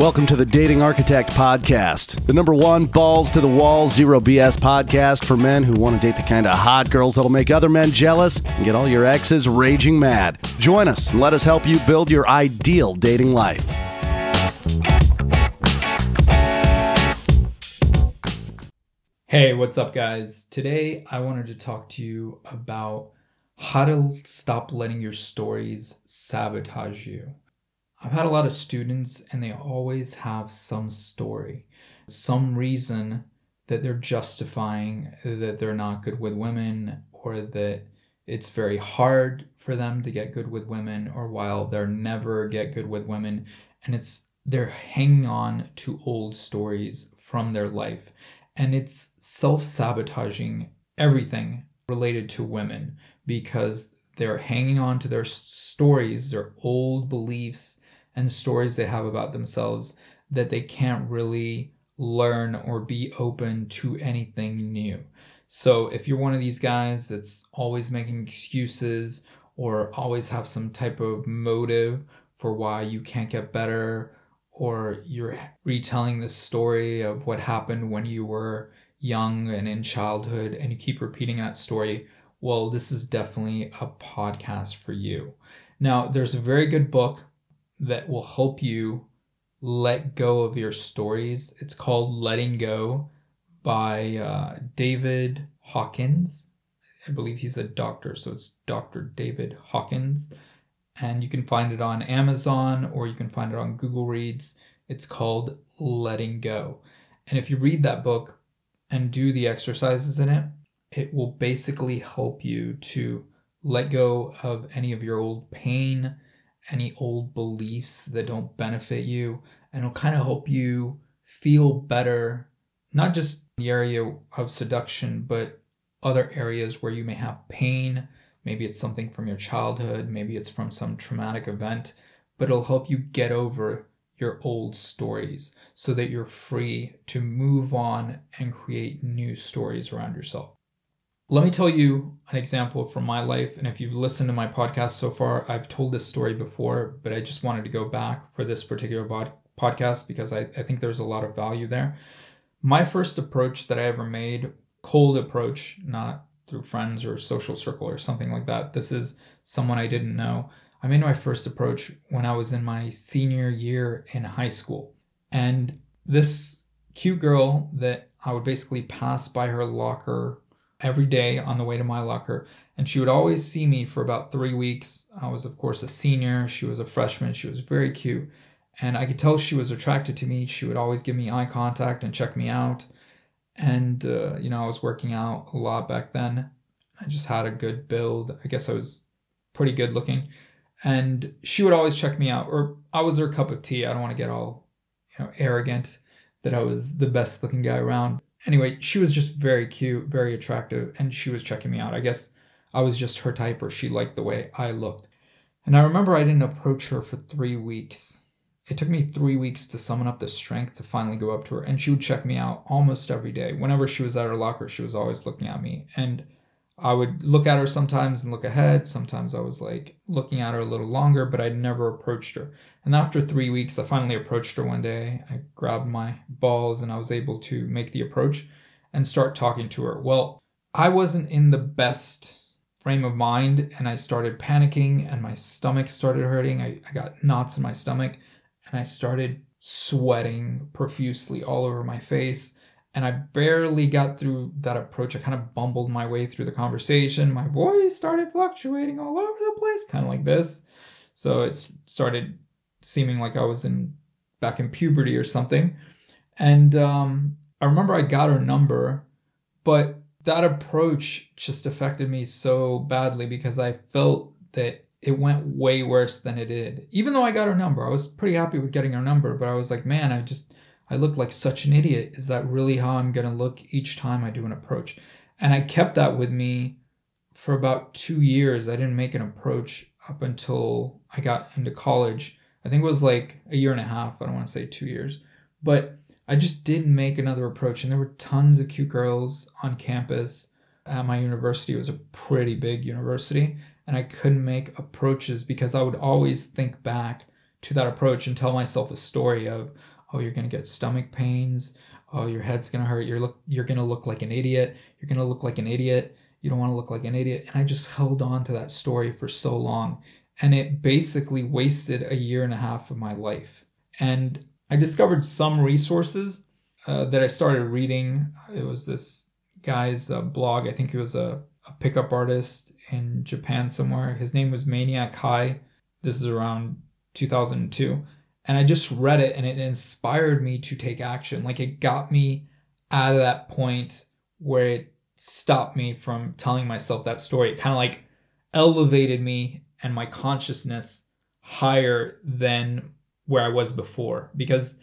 Welcome to the Dating Architect Podcast, the number one balls to the wall, zero BS podcast for men who want to date the kind of hot girls that'll make other men jealous and get all your exes raging mad. Join us and let us help you build your ideal dating life. Hey, what's up, guys? Today I wanted to talk to you about how to stop letting your stories sabotage you. I've had a lot of students and they always have some story, some reason that they're justifying that they're not good with women or that it's very hard for them to get good with women or while they'll never get good with women. And it's they're hanging on to old stories from their life. And it's self-sabotaging everything related to women because they're hanging on to their stories, their old beliefs and stories they have about themselves that they can't really learn or be open to anything new. So if you're one of these guys that's always making excuses or always have some type of motive for why you can't get better or you're retelling the story of what happened when you were young and in childhood and you keep repeating that story, well, this is definitely a podcast for you. Now, there's a very good book that will help you let go of your stories. It's called Letting Go by uh, David Hawkins. I believe he's a doctor, so it's Dr. David Hawkins. And you can find it on Amazon or you can find it on Goodreads. It's called Letting Go. And if you read that book and do the exercises in it, it will basically help you to let go of any of your old pain, any old beliefs that don't benefit you, and it'll kind of help you feel better, not just the area of seduction, but other areas where you may have pain. Maybe it's something from your childhood, maybe it's from some traumatic event, but it'll help you get over your old stories so that you're free to move on and create new stories around yourself. Let me tell you an example from my life. And if you've listened to my podcast so far, I've told this story before, but I just wanted to go back for this particular bod- podcast because I, I think there's a lot of value there. My first approach that I ever made, cold approach, not through friends or social circle or something like that. This is someone I didn't know. I made my first approach when I was in my senior year in high school. And this cute girl that I would basically pass by her locker every day on the way to my locker. And she would always see me for about three weeks. I was, of course, a senior. She was a freshman. She was very cute. And I could tell she was attracted to me. She would always give me eye contact and check me out. And, uh, you know, I was working out a lot back then. I just had a good build. I guess I was pretty good looking. And she would always check me out, or I was her cup of tea. I don't want to get all, you know, arrogant that I was the best looking guy around anyway, she was just very cute, very attractive, and she was checking me out. I guess I was just her type, or she liked the way I looked. And I remember I didn't approach her for three weeks. It took me three weeks to summon up the strength to finally go up to her, and she would check me out almost every day. Whenever she was at her locker, she was always looking at me. And I would look at her sometimes and look ahead. Sometimes I was like looking at her a little longer, but I'd never approached her. And after three weeks, I finally approached her one day. I grabbed my balls and I was able to make the approach and start talking to her. Well, I wasn't in the best frame of mind and I started panicking and my stomach started hurting. I, I got knots in my stomach and I started sweating profusely all over my face and I barely got through that approach. I kind of bumbled my way through the conversation. My voice started fluctuating all over the place, kind of like this. So it started seeming like I was in back in puberty or something. And um, I remember I got her number, but that approach just affected me so badly because I felt that it went way worse than it did. Even though I got her number, I was pretty happy with getting her number, but I was like, man, I just I look like such an idiot. Is that really how I'm going to look each time I do an approach? And I kept that with me for about two years. I didn't make an approach up until I got into college. I think it was like a year and a half. I don't want to say two years. But I just didn't make another approach. And there were tons of cute girls on campus at my university. It was a pretty big university. And I couldn't make approaches because I would always think back to that approach and tell myself a story of, oh, you're going to get stomach pains. Oh, your head's going to hurt. You're look you're going to look like an idiot. You're going to look like an idiot. You don't want to look like an idiot. And I just held on to that story for so long. And it basically wasted a year and a half of my life. And I discovered some resources uh, that I started reading. It was this guy's uh, blog. I think he was a, a pickup artist in Japan somewhere. His name was Maniac High. This is around 2002. And I just read it and it inspired me to take action. Like it got me out of that point where it stopped me from telling myself that story. It kind of like elevated me and my consciousness higher than where I was before because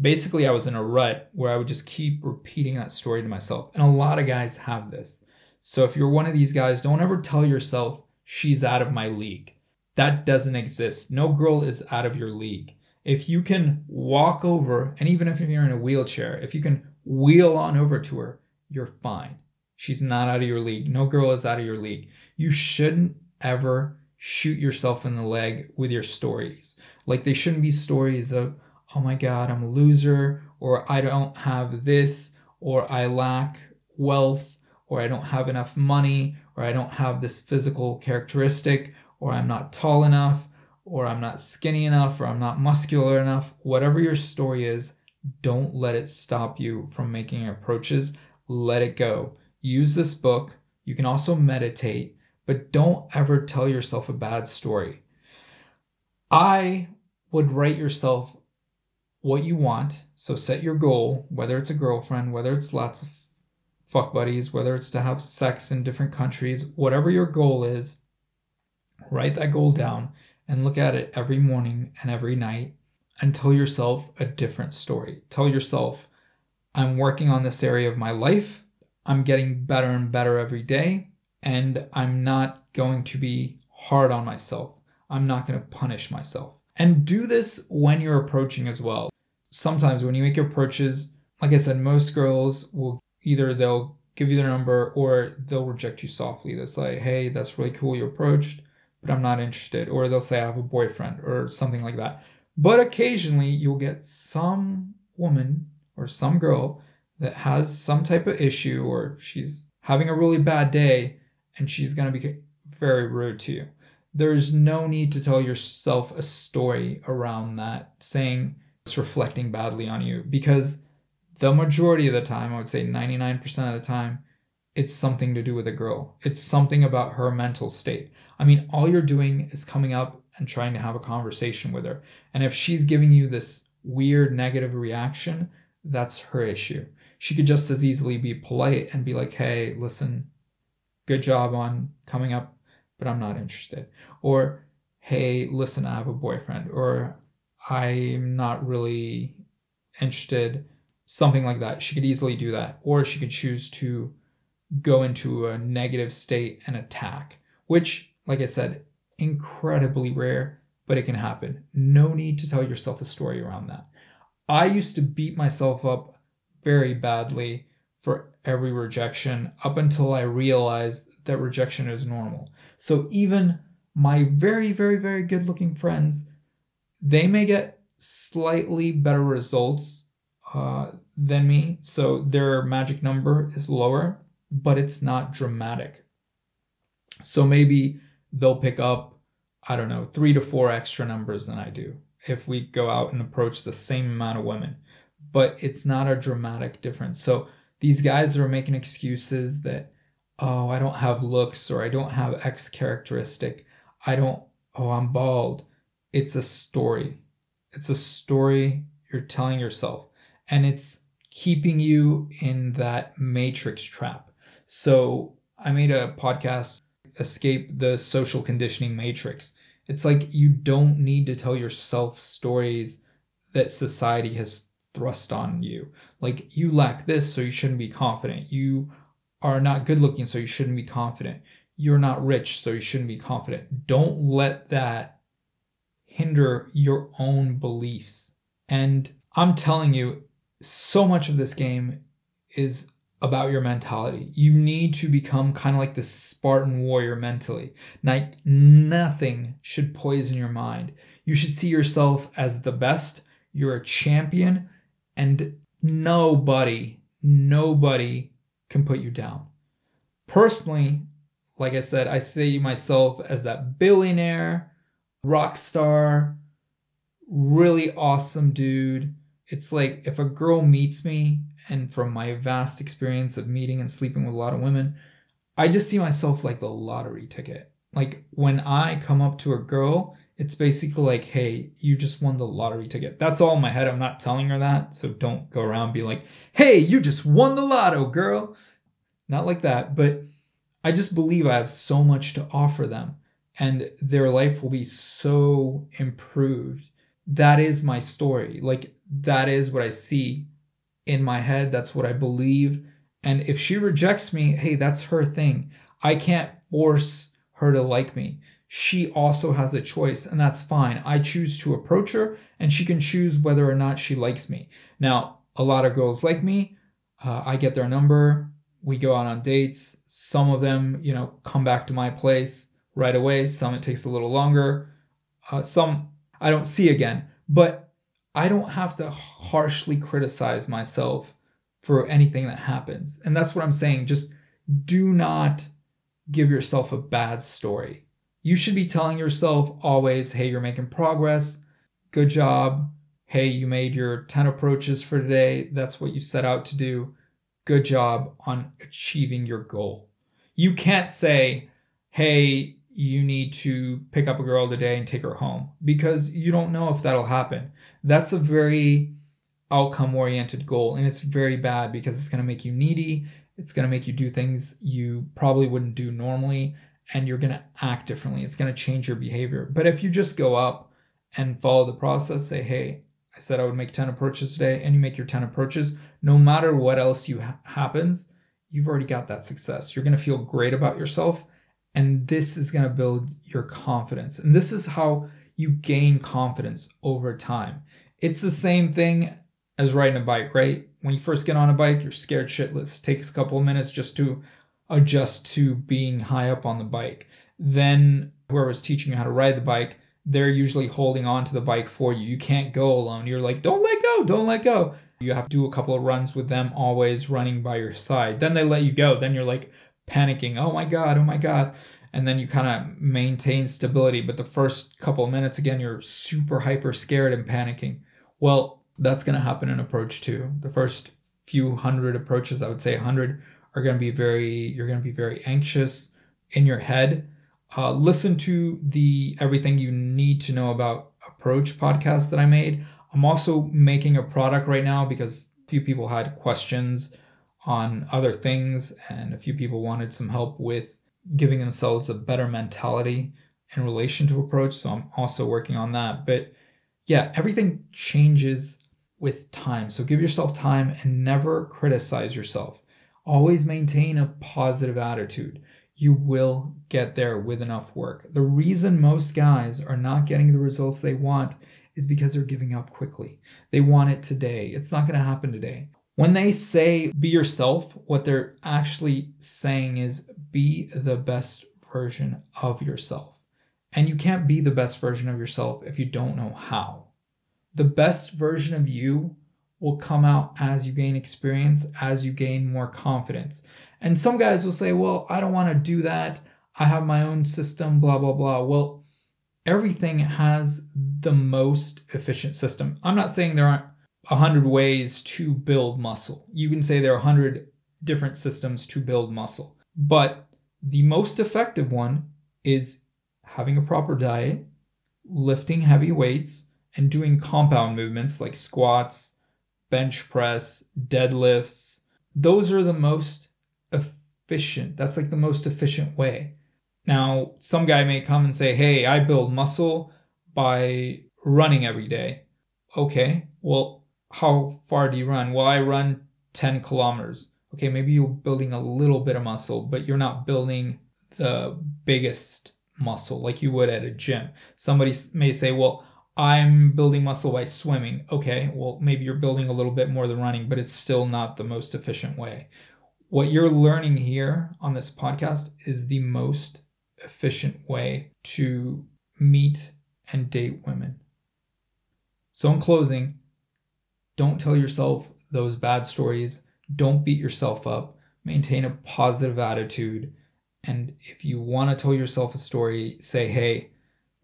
basically I was in a rut where I would just keep repeating that story to myself. And a lot of guys have this. So if you're one of these guys, don't ever tell yourself she's out of my league. That doesn't exist. No girl is out of your league. If you can walk over, and even if you're in a wheelchair, if you can wheel on over to her, you're fine. She's not out of your league. No girl is out of your league. You shouldn't ever shoot yourself in the leg with your stories. Like they shouldn't be stories of, oh my God, I'm a loser, or I don't have this, or I lack wealth, or I don't have enough money, or I don't have this physical characteristic, or I'm not tall enough, or I'm not skinny enough, or I'm not muscular enough. Whatever your story is, don't let it stop you from making approaches. Let it go. Use this book. You can also meditate, but don't ever tell yourself a bad story. I would write yourself what you want. So set your goal, whether it's a girlfriend, whether it's lots of fuck buddies, whether it's to have sex in different countries, whatever your goal is, write that goal down and look at it every morning and every night and tell yourself a different story. Tell yourself, I'm working on this area of my life. I'm getting better and better every day, and I'm not going to be hard on myself. I'm not going to punish myself. And do this when you're approaching as well. Sometimes when you make your approaches, like I said, most girls will either they'll give you their number or they'll reject you softly. That's like, hey, that's really cool you approached, but I'm not interested. Or they'll say I have a boyfriend or something like that. But occasionally you'll get some woman or some girl that has some type of issue or she's having a really bad day and she's going to be very rude to you there's no need to tell yourself a story around that saying it's reflecting badly on you because the majority of the time, I would say 99% of the time, it's something to do with a girl. It's something about her mental state. I mean, all you're doing is coming up and trying to have a conversation with her. And if she's giving you this weird negative reaction, that's her issue. She could just as easily be polite and be like, hey, listen, good job on coming up but I'm not interested. Or, hey, listen, I have a boyfriend. Or, I'm not really interested. Something like that. She could easily do that. Or she could choose to go into a negative state and attack, which, like I said, incredibly rare, but it can happen. No need to tell yourself a story around that. I used to beat myself up very badly for every rejection up until I realized that rejection is normal. So even my very, very, very good looking friends, they may get slightly better results uh, than me. So their magic number is lower, but it's not dramatic. So maybe they'll pick up, I don't know, three to four extra numbers than I do if we go out and approach the same amount of women. But it's not a dramatic difference. So these guys are making excuses that oh, I don't have looks or I don't have X characteristic. I don't, oh, I'm bald. It's a story. It's a story you're telling yourself. And it's keeping you in that matrix trap. So I made a podcast, Escape the Social Conditioning Matrix. It's like you don't need to tell yourself stories that society has thrust on you. Like you lack this, so you shouldn't be confident. You are not good looking, so you shouldn't be confident. You're not rich, so you shouldn't be confident. Don't let that hinder your own beliefs. And I'm telling you, so much of this game is about your mentality. You need to become kind of like the Spartan warrior mentally. Like nothing should poison your mind. You should see yourself as the best. You're a champion and nobody, nobody can put you down. Personally, like I said, I see myself as that billionaire, rock star, really awesome dude. It's like if a girl meets me and from my vast experience of meeting and sleeping with a lot of women, I just see myself like the lottery ticket. Like when I come up to a girl, it's basically like, hey, you just won the lottery ticket. That's all in my head. I'm not telling her that. So don't go around be like, hey, you just won the lotto, girl. Not like that. But I just believe I have so much to offer them and their life will be so improved. That is my story. Like, that is what I see in my head. That's what I believe. And if she rejects me, hey, that's her thing. I can't force her to like me. She also has a choice, and that's fine. I choose to approach her, and she can choose whether or not she likes me. Now, a lot of girls like me. Uh, I get their number. We go out on dates. Some of them, you know, come back to my place right away. Some it takes a little longer. Uh, some I don't see again. But I don't have to harshly criticize myself for anything that happens. And that's what I'm saying. Just do not give yourself a bad story. You should be telling yourself always, hey, you're making progress. Good job. Hey, you made your 10 approaches for today. That's what you set out to do. Good job on achieving your goal. You can't say, hey, you need to pick up a girl today and take her home because you don't know if that'll happen. That's a very outcome oriented goal and it's very bad because it's going to make you needy. It's going to make you do things you probably wouldn't do normally and you're going to act differently. It's going to change your behavior. But if you just go up and follow the process, say, hey, I said I would make 10 approaches today, and you make your 10 approaches, no matter what else you ha- happens, you've already got that success. You're going to feel great about yourself and this is going to build your confidence. And this is how you gain confidence over time. It's the same thing as riding a bike, right? When you first get on a bike, you're scared shitless. It takes a couple of minutes just to adjust to being high up on the bike. Then whoever's teaching you how to ride the bike, they're usually holding on to the bike for you. You can't go alone. You're like, don't let go, don't let go. You have to do a couple of runs with them always running by your side. Then they let you go. Then you're like, panicking, oh my God, oh my God. And then you kind of maintain stability. But the first couple of minutes, again, you're super hyper scared and panicking. Well, that's going to happen in approach two. The first few hundred approaches, I would say 100, are going to be very, you're going to be very anxious in your head. Uh, listen to the Everything You Need to Know About Approach podcast that I made. I'm also making a product right now because a few people had questions on other things, and a few people wanted some help with giving themselves a better mentality in relation to approach. So I'm also working on that. But yeah, everything changes with time. So give yourself time and never criticize yourself. Always maintain a positive attitude. You will get there with enough work. The reason most guys are not getting the results they want is because they're giving up quickly. They want it today. It's not going to happen today. When they say be yourself, what they're actually saying is be the best version of yourself. And you can't be the best version of yourself if you don't know how. The best version of you will come out as you gain experience, as you gain more confidence. And some guys will say, well, I don't want to do that. I have my own system, blah, blah, blah. Well, everything has the most efficient system. I'm not saying there aren't 100 ways to build muscle. You can say there are 100 different systems to build muscle. But the most effective one is having a proper diet, lifting heavy weights, and doing compound movements like squats, bench press, deadlifts. Those are the most efficient. That's like the most efficient way. Now, some guy may come and say, hey, I build muscle by running every day. Okay, well, how far do you run? Well, I run 10 kilometers. Okay, maybe you're building a little bit of muscle, but you're not building the biggest muscle like you would at a gym. Somebody may say, well, I'm building muscle by swimming. Okay, well, maybe you're building a little bit more than running, but it's still not the most efficient way. what you're learning here on this podcast is the most efficient way to meet and date women. So, in closing, don't tell yourself those bad stories. Don't beat yourself up. Maintain a positive attitude. And if you want to tell yourself a story, say, hey,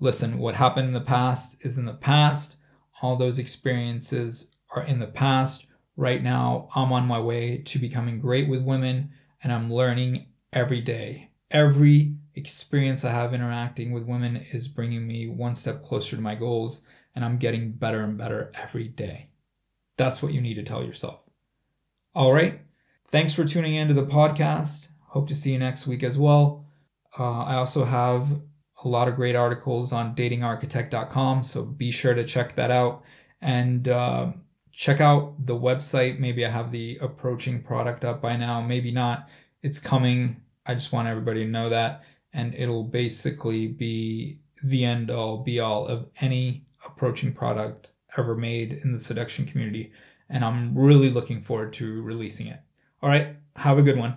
listen, what happened in the past is in the past. All those experiences are in the past. Right now, I'm on my way to becoming great with women and I'm learning every day. Every experience I have interacting with women is bringing me one step closer to my goals and I'm getting better and better every day. That's what you need to tell yourself. All right. Thanks for tuning in to the podcast. Hope to see you next week as well. Uh, I also have a lot of great articles on datingarchitect.com, so be sure to check that out. And uh, check out the website. Maybe I have the approaching product up by now, maybe not. It's coming. I just want everybody to know that. And it'll basically be the end all be all of any approaching product ever made in the seduction community. And I'm really looking forward to releasing it. All right. Have a good one.